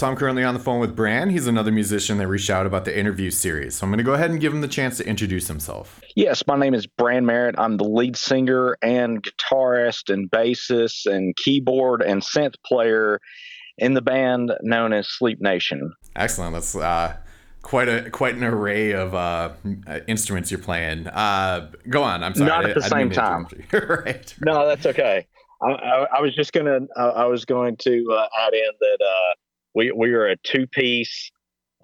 So I'm currently on the phone with Bran. He's another musician that reached out about the interview series. So I'm going to go ahead and give him the chance to introduce himself. Yes, my name is Bran Merritt. I'm the lead singer and guitarist and bassist and keyboard and synth player in the band known as Sleep Nation. Excellent. That's uh, quite a quite an array of uh, instruments you're playing. Uh, go on. I'm sorry. Not at the I, same time. right. No, that's okay. I, I, I was just gonna. I was going to uh, add in that uh, we we are a two piece,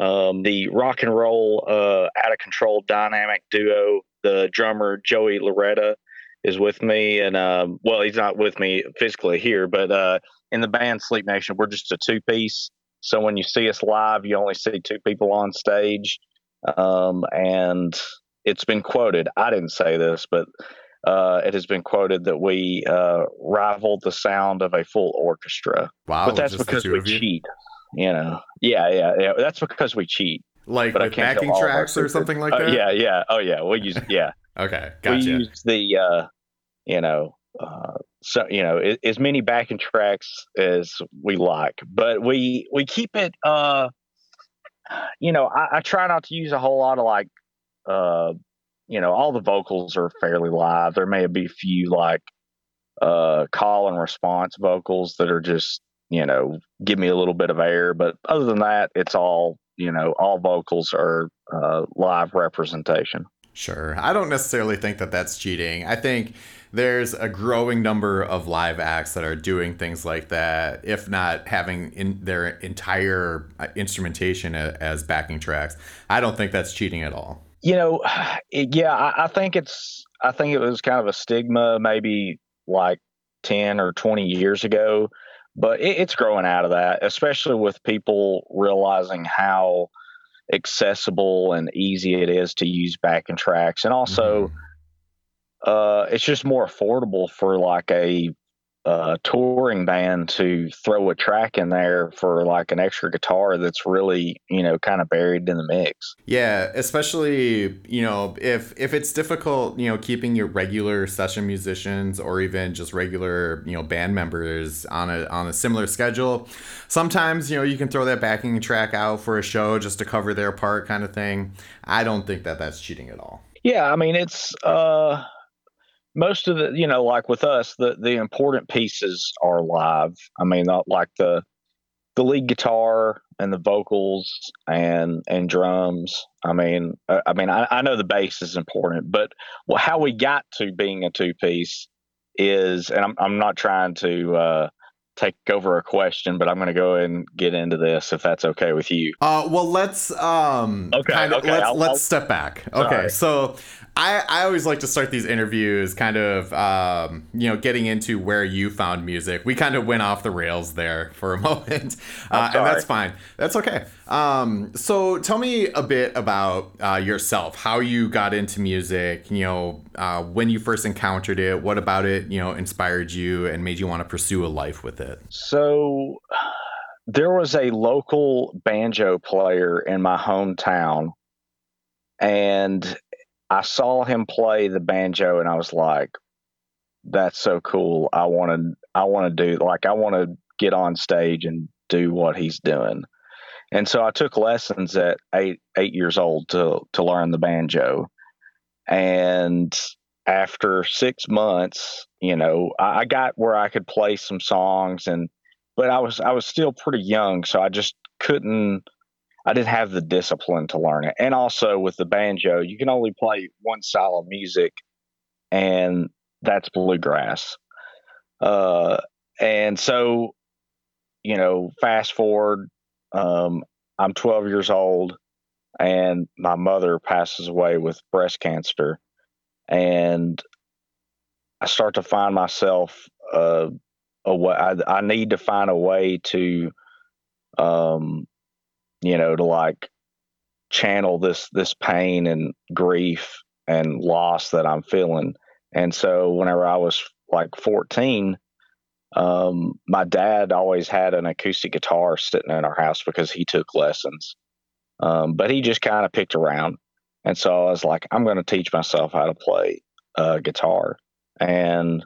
um, the rock and roll uh, out of control dynamic duo. The drummer Joey Loretta is with me, and um, well, he's not with me physically here, but uh, in the band Sleep Nation, we're just a two piece. So when you see us live, you only see two people on stage, um, and it's been quoted. I didn't say this, but uh, it has been quoted that we uh, rivaled the sound of a full orchestra. Wow! But that's because we cheat. You know? Yeah, yeah, yeah. That's because we cheat. Like but backing tracks or something like uh, that. yeah, yeah. Oh, yeah. We use yeah. okay, gotcha. We use the uh, you know uh, so you know as many backing tracks as we like, but we we keep it. Uh, you know, I, I try not to use a whole lot of like uh you know, all the vocals are fairly live. There may be a few like uh, call and response vocals that are just, you know, give me a little bit of air. But other than that, it's all, you know, all vocals are uh, live representation. Sure. I don't necessarily think that that's cheating. I think there's a growing number of live acts that are doing things like that, if not having in their entire uh, instrumentation as backing tracks. I don't think that's cheating at all you know, yeah, I, I, think it's, I think it was kind of a stigma maybe like 10 or 20 years ago, but it, it's growing out of that, especially with people realizing how accessible and easy it is to use back backing tracks. And also, mm-hmm. uh, it's just more affordable for like a uh, touring band to throw a track in there for like an extra guitar that's really you know kind of buried in the mix. Yeah especially you know if if it's difficult you know keeping your regular session musicians or even just regular you know band members on a on a similar schedule. Sometimes you know you can throw that backing track out for a show just to cover their part kind of thing. I don't think that that's cheating at all. Yeah i mean it's uh most of the you know like with us the the important pieces are live i mean not like the the lead guitar and the vocals and and drums i mean uh, i mean i, I know the bass is important but well, how we got to being a two piece is and i'm, I'm not trying to uh take over a question, but I'm going to go and get into this if that's okay with you. Uh, well, let's um, okay, kind of, okay. let's, I'll, let's I'll, step back. Okay, sorry. so I, I always like to start these interviews kind of um, you know getting into where you found music. We kind of went off the rails there for a moment, uh, and that's fine. That's okay. Um, so tell me a bit about uh, yourself, how you got into music. You know, uh, when you first encountered it, what about it you know inspired you and made you want to pursue a life with it? So there was a local banjo player in my hometown and I saw him play the banjo and I was like, that's so cool. I want to, I want to do like, I want to get on stage and do what he's doing. And so I took lessons at eight, eight years old to, to learn the banjo. And after six months, you know, I, I got where I could play some songs and, but I was, I was still pretty young. So I just couldn't, I didn't have the discipline to learn it. And also with the banjo, you can only play one style of music, and that's bluegrass. Uh, and so, you know, fast forward, um, I'm 12 years old, and my mother passes away with breast cancer, and I start to find myself uh, a way. I, I need to find a way to um, you know, to like channel this this pain and grief and loss that I'm feeling. And so whenever I was like 14, um, my dad always had an acoustic guitar sitting in our house because he took lessons. Um, but he just kind of picked around. And so I was like, I'm going to teach myself how to play uh, guitar. And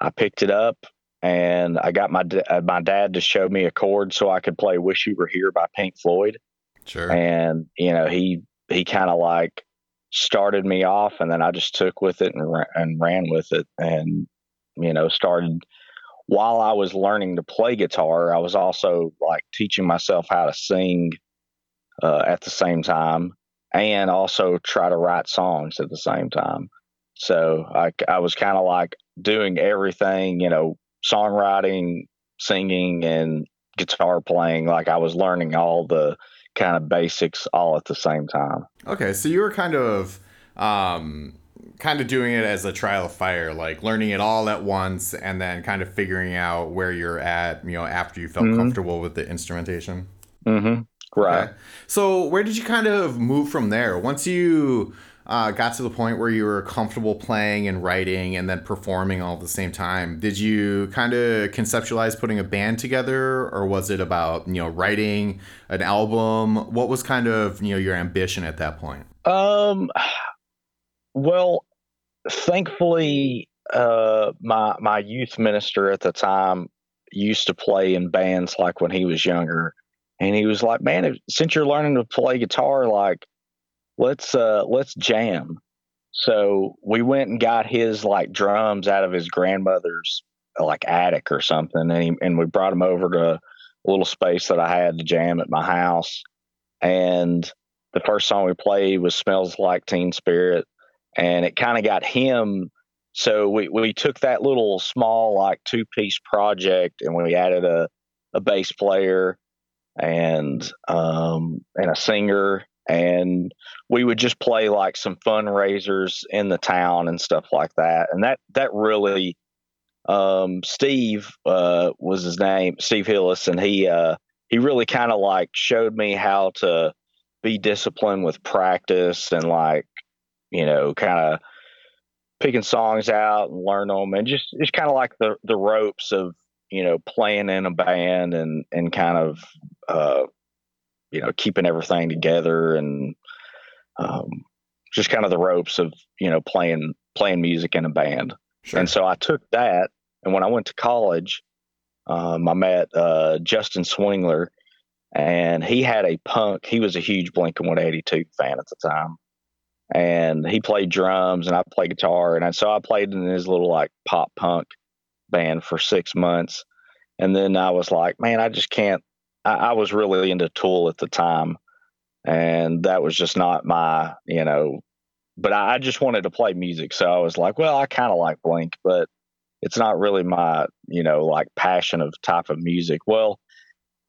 I picked it up and I got my uh, my dad to show me a chord so I could play "Wish You Were Here" by Pink Floyd. Sure. And you know he he kind of like started me off, and then I just took with it and and ran with it, and you know started. While I was learning to play guitar, I was also like teaching myself how to sing uh, at the same time, and also try to write songs at the same time. So I, I was kind of like doing everything, you know, songwriting, singing, and guitar playing. Like I was learning all the kind of basics all at the same time. Okay, so you were kind of um, kind of doing it as a trial of fire, like learning it all at once, and then kind of figuring out where you're at, you know, after you felt mm-hmm. comfortable with the instrumentation. Mm-hmm. Right. Okay. So where did you kind of move from there? Once you uh, got to the point where you were comfortable playing and writing and then performing all at the same time, did you kind of conceptualize putting a band together, or was it about you know writing an album? What was kind of you know your ambition at that point? Um, well, thankfully, uh, my my youth minister at the time used to play in bands like when he was younger, and he was like, "Man, if, since you're learning to play guitar, like." Let's uh let's jam. So we went and got his like drums out of his grandmother's like attic or something, and he, and we brought him over to a little space that I had to jam at my house. And the first song we played was "Smells Like Teen Spirit," and it kind of got him. So we we took that little small like two piece project, and we added a a bass player and um and a singer and we would just play like some fundraisers in the town and stuff like that. And that that really um, steve uh, was his name steve hillis and he uh, he really kind of like showed me how to be disciplined with practice and like you know kind of picking songs out and learn them and just it's kind of like the the ropes of you know playing in a band and and kind of uh, you know keeping everything together and um, just kind of the ropes of you know playing playing music in a band. Sure. And so I took that, and when I went to college, um, I met uh, Justin Swingler, and he had a punk. He was a huge Blink One Eighty Two fan at the time, and he played drums, and I played guitar, and so I played in his little like pop punk band for six months, and then I was like, man, I just can't I, I was really into Tool at the time, and that was just not my, you know, but I, I just wanted to play music. So I was like, well, I kind of like Blink, but it's not really my, you know, like passion of type of music. Well,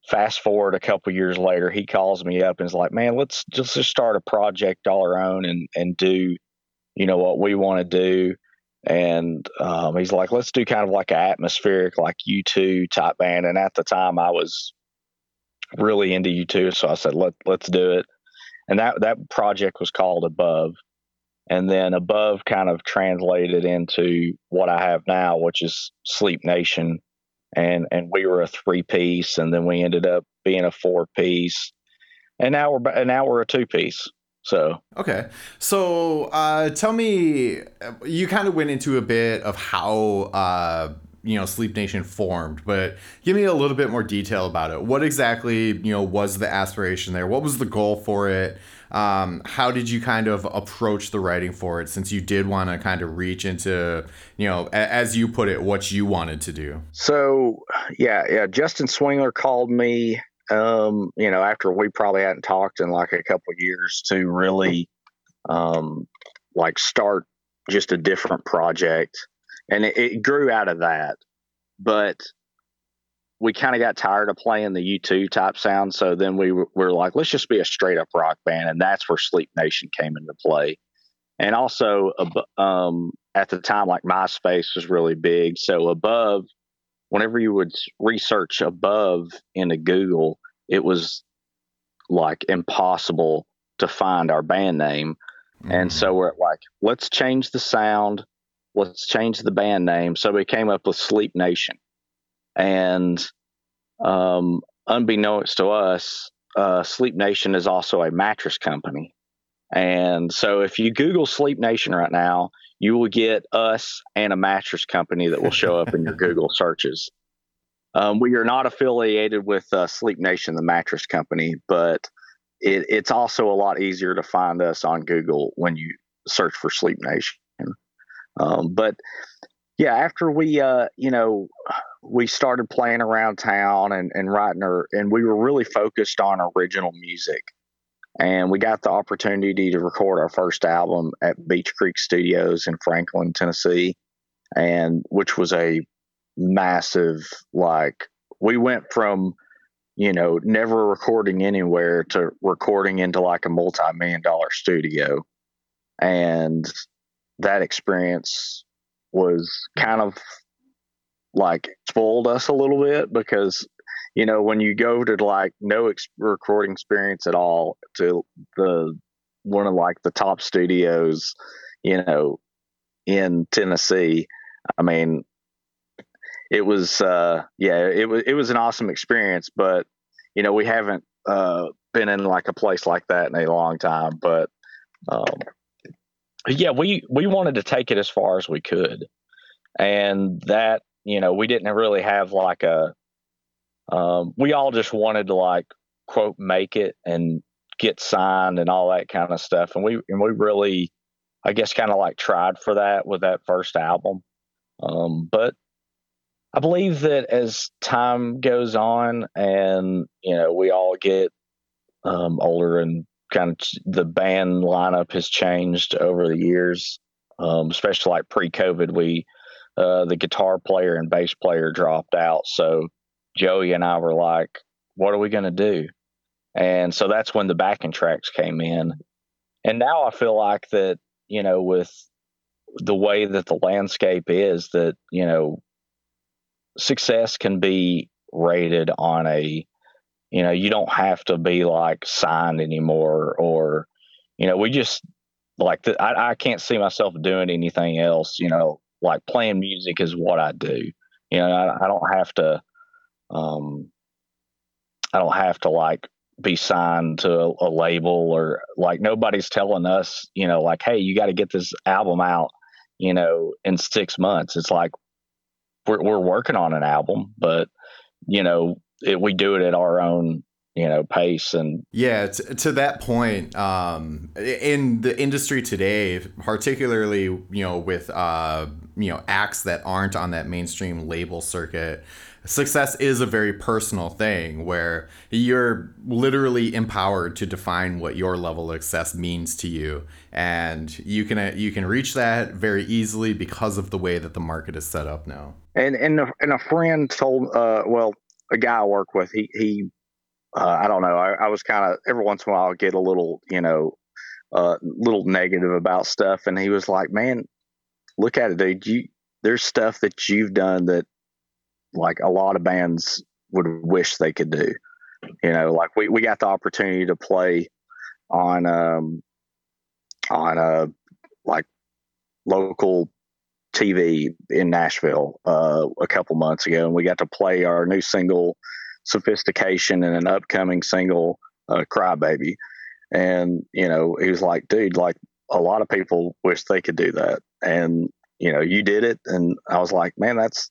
fast forward a couple years later, he calls me up and is like, man, let's just, just start a project all our own and, and do, you know, what we want to do. And um, he's like, let's do kind of like an atmospheric, like U2 type band. And at the time, I was really into U2. so I said let let's do it. And that that project was called Above, and then Above kind of translated into what I have now, which is Sleep Nation, and and we were a three piece, and then we ended up being a four piece, and now we're and now we're a two piece. So okay, so uh, tell me, you kind of went into a bit of how uh, you know Sleep Nation formed, but give me a little bit more detail about it. What exactly you know was the aspiration there? What was the goal for it? Um, how did you kind of approach the writing for it since you did want to kind of reach into you know as you put it what you wanted to do so yeah yeah justin swingler called me um, you know after we probably hadn't talked in like a couple years to really um, like start just a different project and it, it grew out of that. But we kind of got tired of playing the U2 type sound. So then we were, were, like, let's just be a straight up rock band. And that's where Sleep Nation came into play. And also, um, at the time, like MySpace was really big. So above, whenever you would research above into Google, it was like impossible to find our band name. Mm-hmm. And so we're like, let's change the sound let's change the band name. So we came up with Sleep Nation. And um, unbeknownst to us, uh, Sleep Nation is also a mattress company. And so if you Google Sleep Nation right now, you will get us and a mattress company that will show up in your Google searches. Um, we are not affiliated with uh, Sleep Nation, the mattress company, but it, it's also a lot easier to find us on Google when you search for Sleep Nation. Um, but yeah, after we, uh, you know, we started playing around town and, and writing our, and we were really focused on original music. And we got the opportunity to record our first album at Beach Creek Studios in Franklin, Tennessee, and which was a massive, like, we went from, you know, never recording anywhere to recording into like a multi million dollar studio. And that experience was kind of like spoiled us a little bit because you know when you go to like no ex- recording experience at all to the one of like the top studios you know in Tennessee I mean it was uh yeah it was it was an awesome experience but you know we haven't uh been in like a place like that in a long time but um yeah, we we wanted to take it as far as we could, and that you know we didn't really have like a. Um, we all just wanted to like quote make it and get signed and all that kind of stuff, and we and we really, I guess, kind of like tried for that with that first album, um, but I believe that as time goes on and you know we all get um, older and kind of the band lineup has changed over the years, um, especially like pre-COVID. We uh, the guitar player and bass player dropped out, so Joey and I were like, "What are we going to do?" And so that's when the backing tracks came in. And now I feel like that you know with the way that the landscape is that you know success can be rated on a you know, you don't have to be like signed anymore, or you know, we just like the, I, I can't see myself doing anything else. You know, like playing music is what I do. You know, I, I don't have to. Um, I don't have to like be signed to a, a, label or like nobody's telling us, you know, like, hey, you got to get this album out, you know, in six months. It's like we're we're working on an album, but you know, it, we do it at our own you know pace and yeah t- to that point um in the industry today particularly you know with uh you know acts that aren't on that mainstream label circuit success is a very personal thing where you're literally empowered to define what your level of success means to you. And you can you can reach that very easily because of the way that the market is set up now. And and a, and a friend told uh well a guy I work with, he he, uh, I don't know. I, I was kind of every once in a while I get a little, you know, a uh, little negative about stuff, and he was like, "Man, look at it, dude. You there's stuff that you've done that like a lot of bands would wish they could do. You know, like we we got the opportunity to play on um on a like local TV in Nashville uh, a couple months ago, and we got to play our new single, "Sophistication," and an upcoming single, uh, "Crybaby." And you know, he was like, "Dude, like a lot of people wish they could do that, and you know, you did it." And I was like, "Man, that's."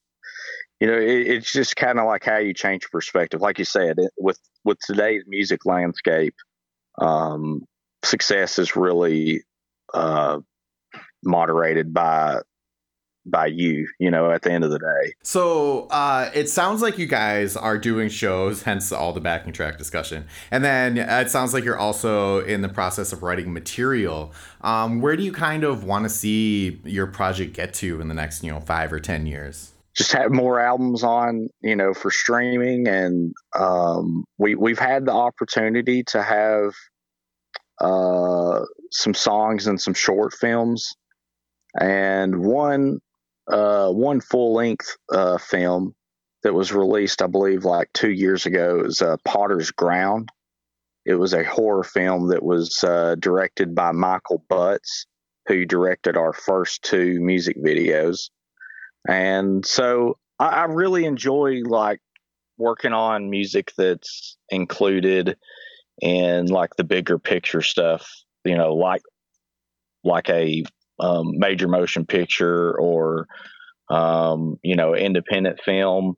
You know, it, it's just kind of like how you change perspective. Like you said, it, with with today's music landscape, um, success is really uh, moderated by by you, you know, at the end of the day. So uh, it sounds like you guys are doing shows, hence all the backing track discussion. And then it sounds like you're also in the process of writing material. Um, where do you kind of want to see your project get to in the next, you know, five or 10 years? Just have more albums on, you know, for streaming. And um, we, we've had the opportunity to have uh, some songs and some short films and one uh, one full length uh, film that was released, I believe, like two years ago. It was uh, Potter's Ground. It was a horror film that was uh, directed by Michael Butts, who directed our first two music videos. And so I, I really enjoy like working on music that's included in like the bigger picture stuff, you know, like like a um, major motion picture or um, you know independent film.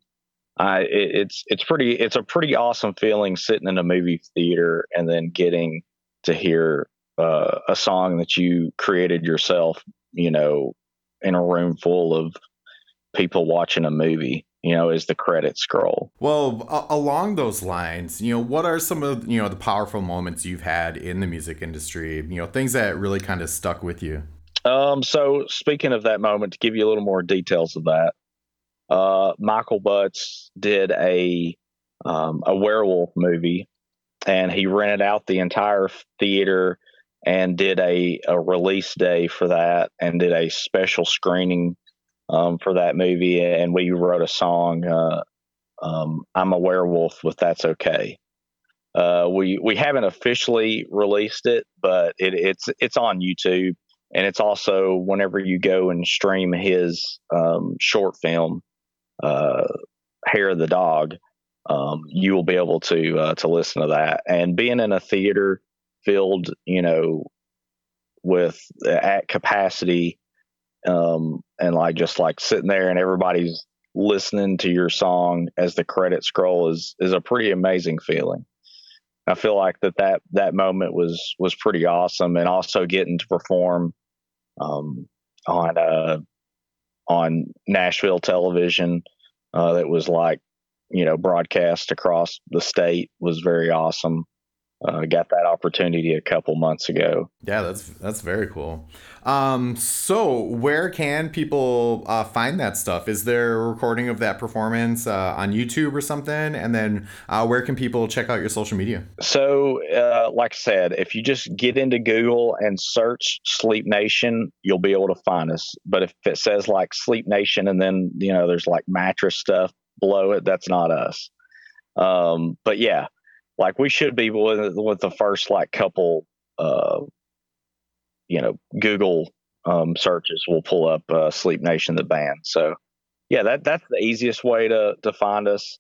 I it, it's it's pretty it's a pretty awesome feeling sitting in a movie theater and then getting to hear uh, a song that you created yourself. You know, in a room full of people watching a movie you know, as the credits scroll. Well, a- along those lines, you know, what are some of you know the powerful moments you've had in the music industry? You know, things that really kind of stuck with you. Um, so speaking of that moment, to give you a little more details of that, uh, Michael Butts did a um, a werewolf movie, and he rented out the entire theater and did a, a release day for that, and did a special screening um, for that movie, and we wrote a song. Uh, um, I'm a werewolf with That's Okay. Uh, we we haven't officially released it, but it, it's it's on YouTube, and it's also whenever you go and stream his um, short film, uh, Hair of the Dog, um, you will be able to uh, to listen to that. And being in a theater filled, you know, with uh, at capacity um, and like just like sitting there and everybody's listening to your song as the credit scroll is is a pretty amazing feeling. I feel like that that that moment was was pretty awesome, and also getting to perform um, on uh, on Nashville television uh, that was like you know broadcast across the state was very awesome uh, got that opportunity a couple months ago. Yeah, that's that's very cool. Um, so where can people uh, find that stuff? Is there a recording of that performance uh, on YouTube or something? And then uh, where can people check out your social media? So, uh, like I said, if you just get into Google and search Sleep Nation, you'll be able to find us. But if it says like Sleep Nation and then you know there's like mattress stuff below it, that's not us. Um, but yeah, like we should be with, with the first like couple uh you know google um searches will pull up uh, sleep nation the band. So yeah that that's the easiest way to to find us.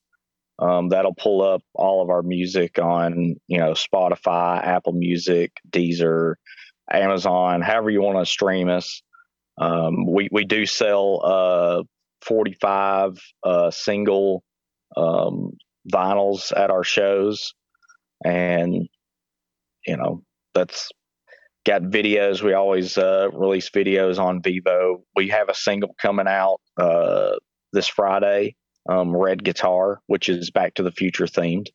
Um that'll pull up all of our music on you know spotify apple music deezer amazon however you want to stream us. Um we we do sell uh 45 uh single um vinyls at our shows and you know that's got videos. We always uh, release videos on Vevo. We have a single coming out uh, this Friday, um, Red Guitar, which is Back to the Future themed,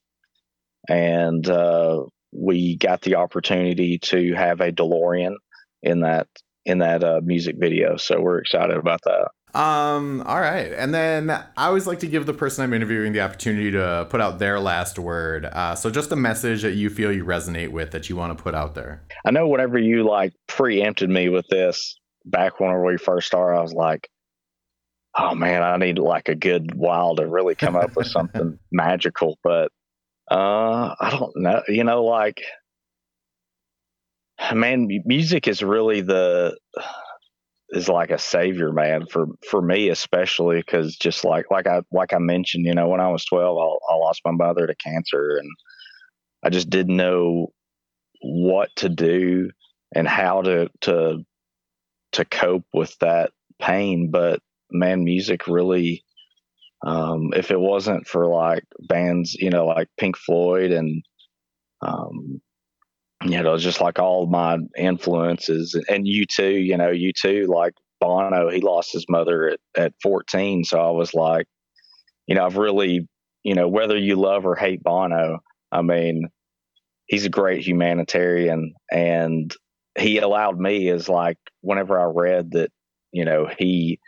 and uh, we got the opportunity to have a DeLorean in that in that uh, music video. So we're excited about that. Um, all right. And then I always like to give the person I'm interviewing the opportunity to put out their last word. Uh, so just a message that you feel you resonate with that you want to put out there. I know whenever you like preempted me with this back when we first started, I was like, oh man, I need like a good while to really come up with something magical. But uh, I don't know, you know, like, man, music is really the is like a savior, man, for for me especially because just like like I like I mentioned, you know, when I was twelve, I, I lost my mother to cancer, and I just didn't know what to do and how to to to cope with that pain. But man, music really. Um, if it wasn't for like bands, you know, like Pink Floyd and um, you know, just like all my influences and U2, you know, U2, like Bono, he lost his mother at, at 14. So I was like, you know, I've really, you know, whether you love or hate Bono, I mean, he's a great humanitarian and he allowed me as like, whenever I read that, you know, he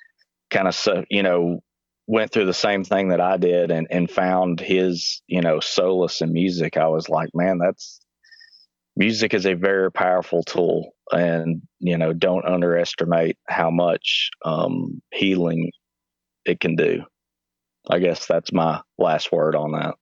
kind of, you know, went through the same thing that I did and, and found his, you know, solace in music. I was like, man, that's, music is a very powerful tool and you know don't underestimate how much um, healing it can do. I guess that's my last word on that